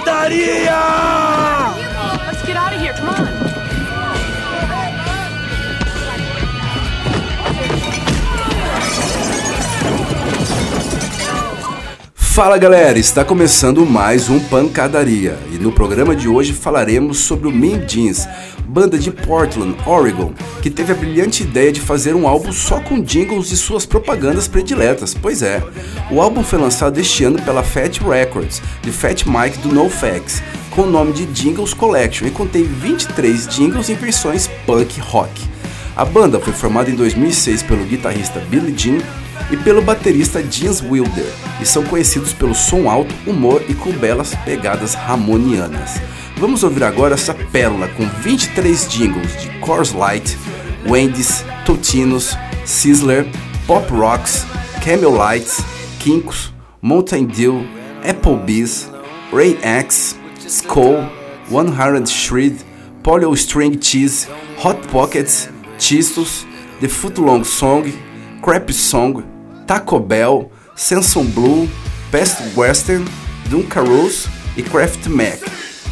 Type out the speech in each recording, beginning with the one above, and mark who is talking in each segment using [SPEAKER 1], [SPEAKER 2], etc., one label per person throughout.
[SPEAKER 1] pancadaria! Fala galera, está começando mais um Pancadaria e no programa de hoje falaremos sobre o Mean Jeans, banda de Portland, Oregon, que teve a brilhante ideia de fazer um álbum só com jingles de suas propagandas prediletas. Pois é, o álbum foi lançado este ano pela Fat Records, de Fat Mike do NoFX, com o nome de Jingles Collection e contém 23 jingles em versões punk rock. A banda foi formada em 2006 pelo guitarrista Billy Jean e pelo baterista James Wilder, e são conhecidos pelo som alto, humor e com belas pegadas ramonianas. Vamos ouvir agora essa pérola com 23 jingles de Coors Light, Wendy's, Totinos, Sizzler, Pop Rocks, Camel Lights, Kinkos, Mountain Dew, Applebee's, Ray X, Skull, 100 Shred, Polio String Cheese, Hot Pockets, Chistos, The Footlong Song, Crap Song, Taco Bell, Samson Blue, Best Western, Dunkaroos e Craft Mac.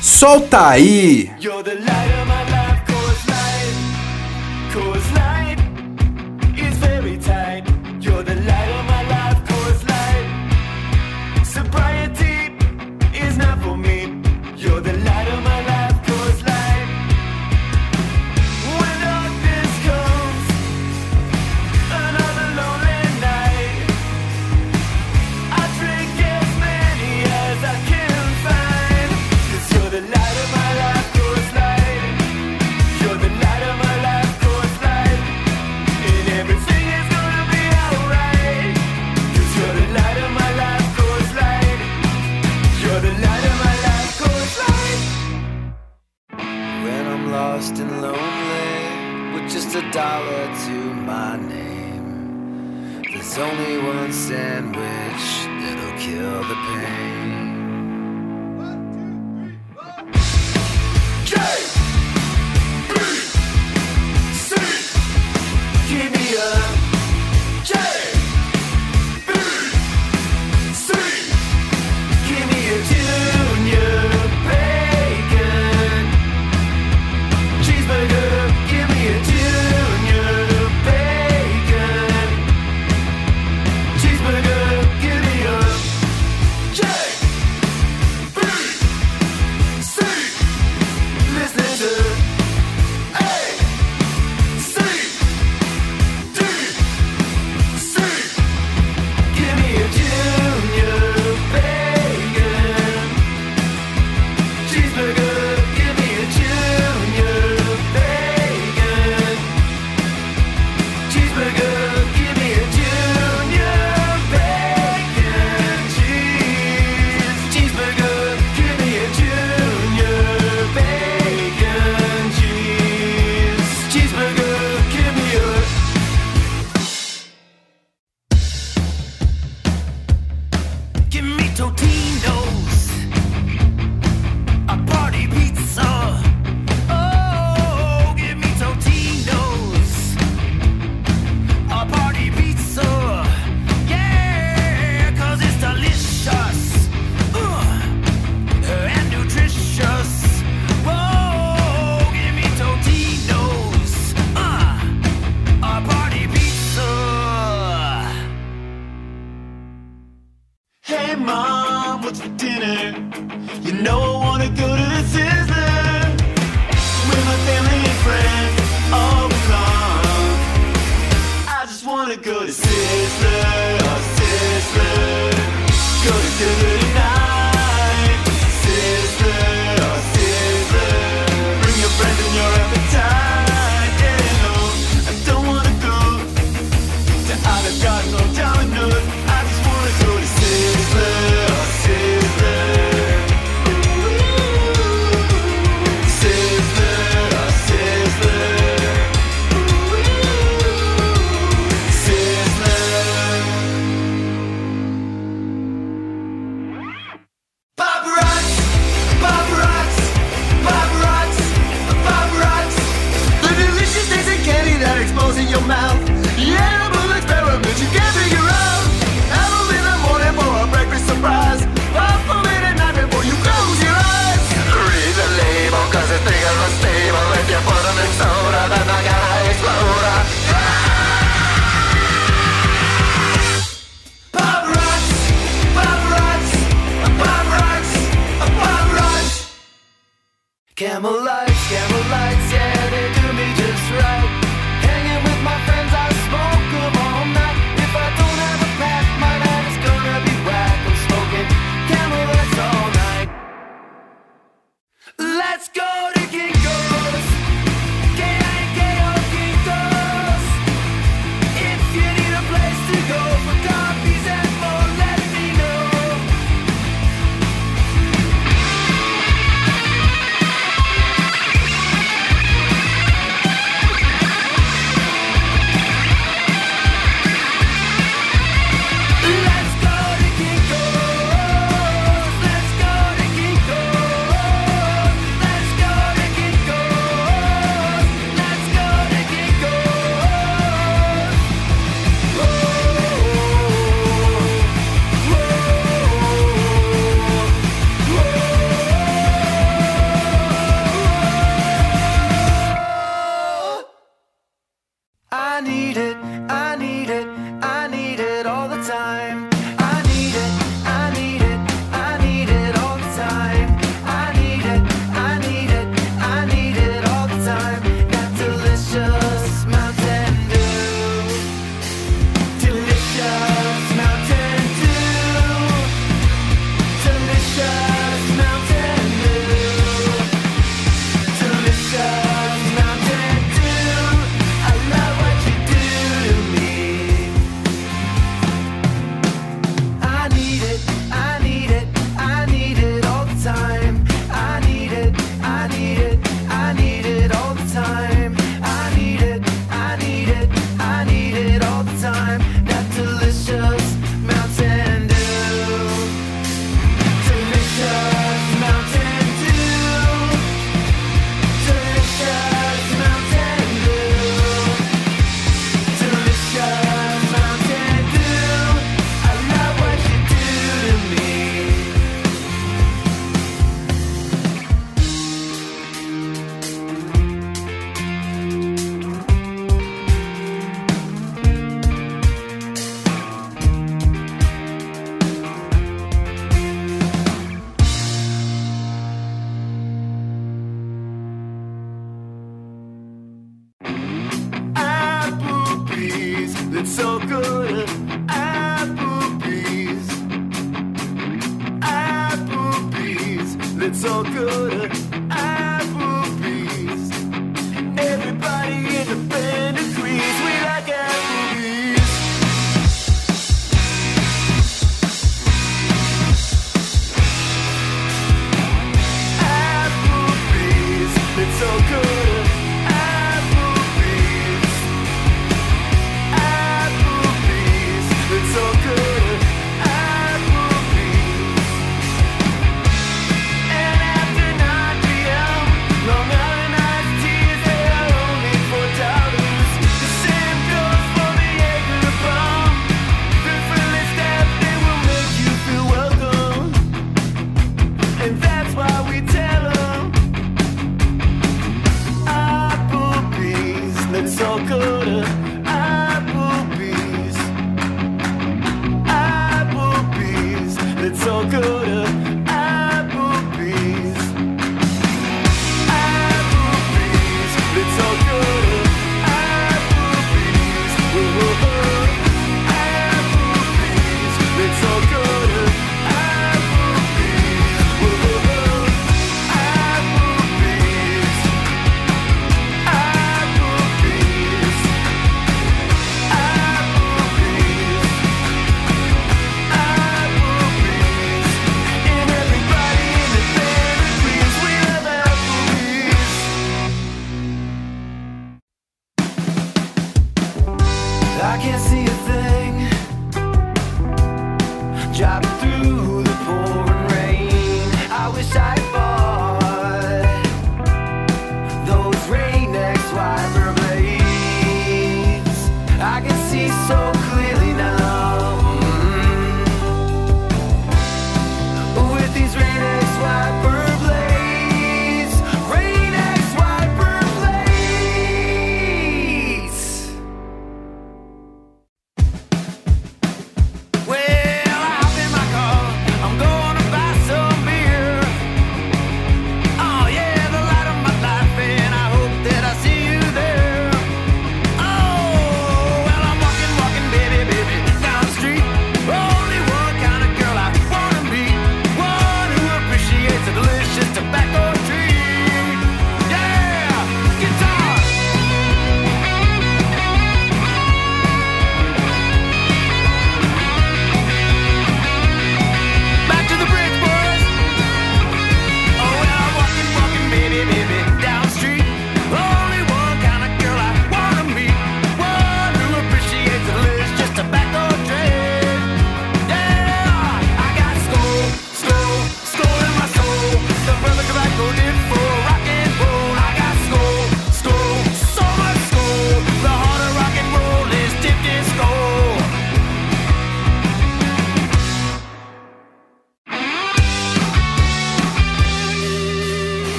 [SPEAKER 1] Solta aí!
[SPEAKER 2] You're the light of my life, Coors Light. Coors Light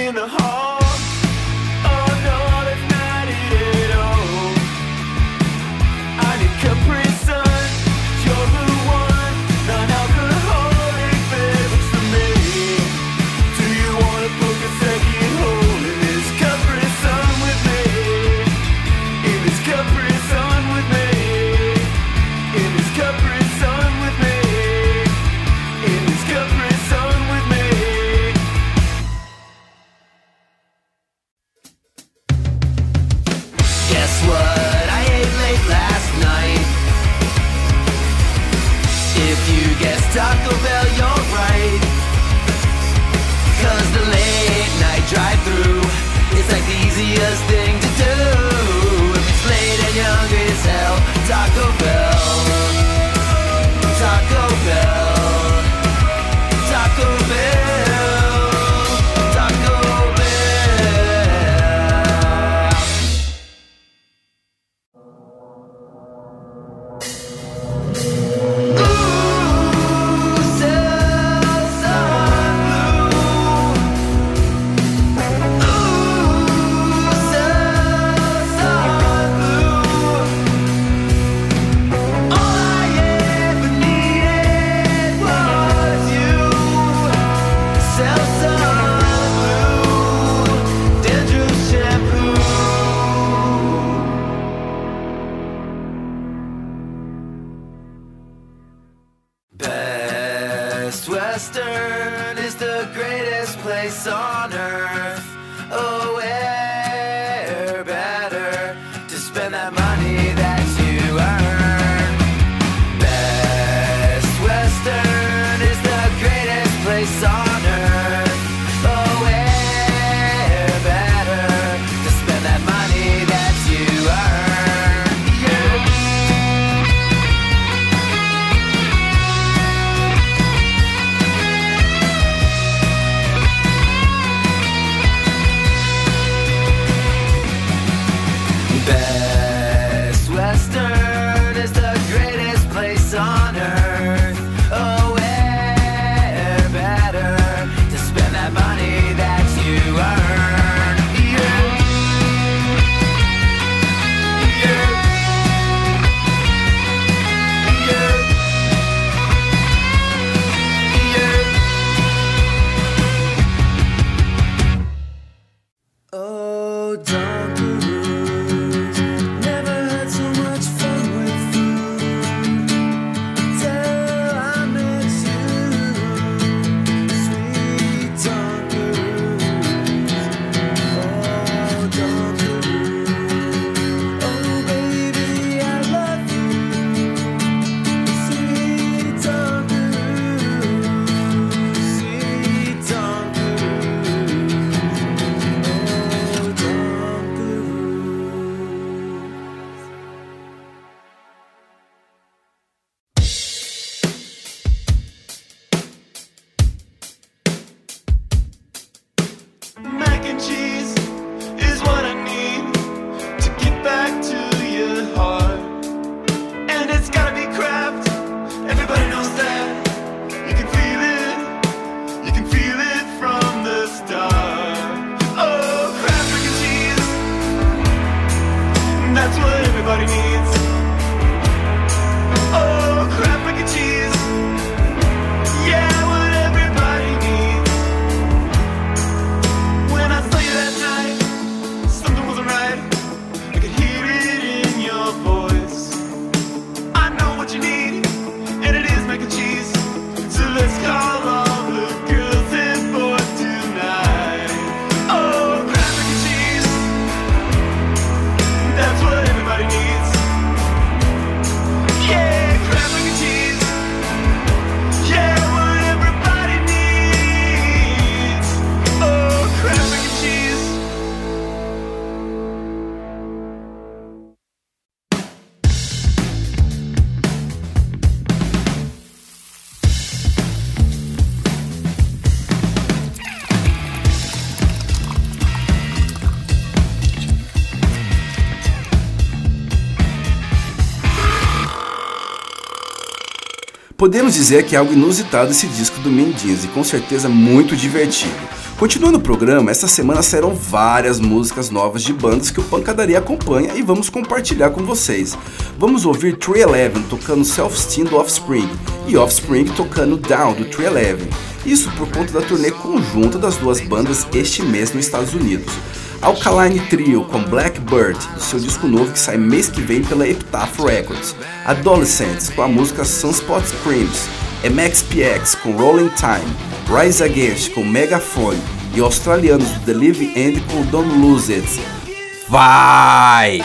[SPEAKER 2] in the hall.
[SPEAKER 1] Podemos dizer que é algo inusitado esse disco do Mendes e com certeza muito divertido. Continuando o programa, esta semana serão várias músicas novas de bandas que o Pancadaria acompanha e vamos compartilhar com vocês. Vamos ouvir 311 tocando Self-Esteem do Offspring e Offspring tocando Down do 311. Isso por conta da turnê conjunta das duas bandas este mês nos Estados Unidos. Alkaline Trio com Blackbird, do seu disco novo que sai mês que vem pela Epitaph Records. Adolescents com a música Sunspot Screams. MXPX com Rolling Time. Rise Against com Megaphone. E australianos do The Living End com Don't Lose It. Vai!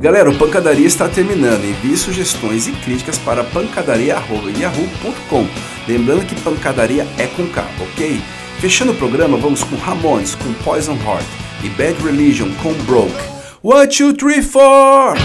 [SPEAKER 1] Galera, o Pancadaria está terminando. Envie sugestões e críticas para pancadaria.yahoo.com. Lembrando que pancadaria é com K, ok? Fechando o programa, vamos com Ramones com Poison Heart e Bad Religion com Broke. One, two, three, four!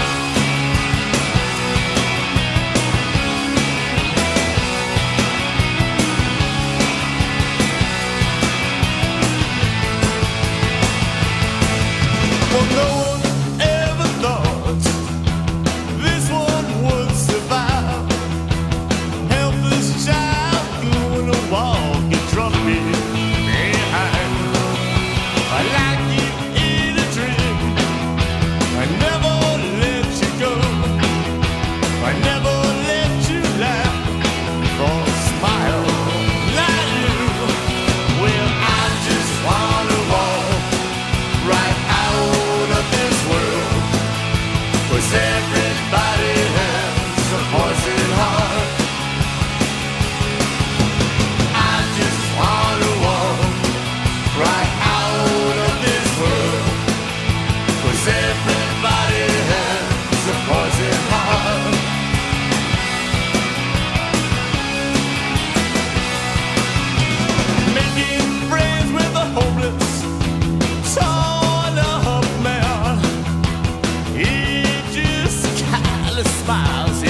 [SPEAKER 3] smiles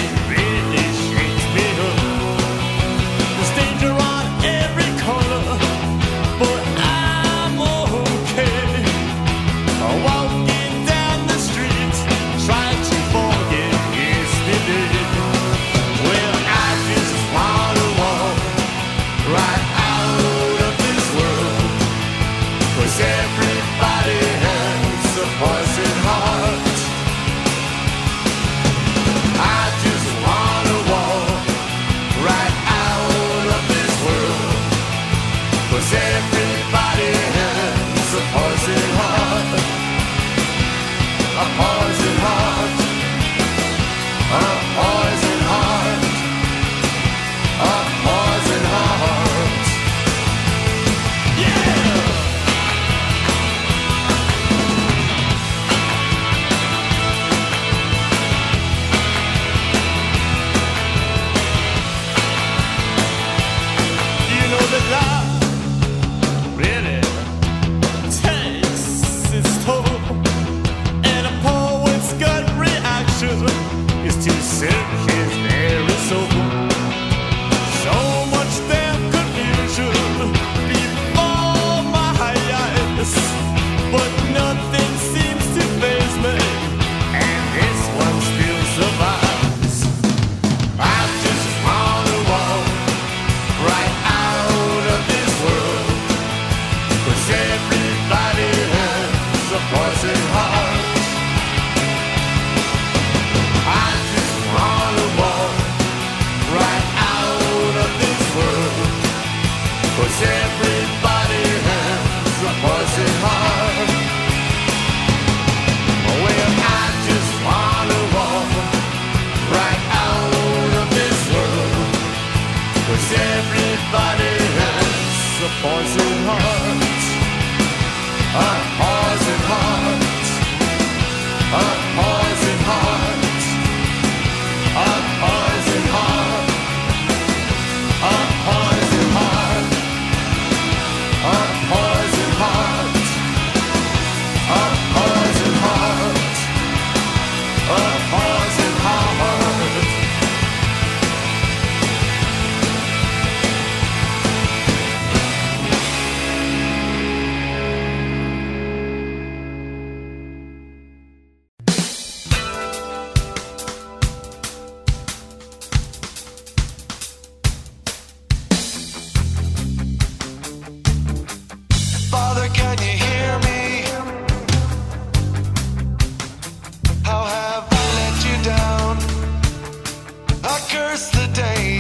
[SPEAKER 3] curse the day.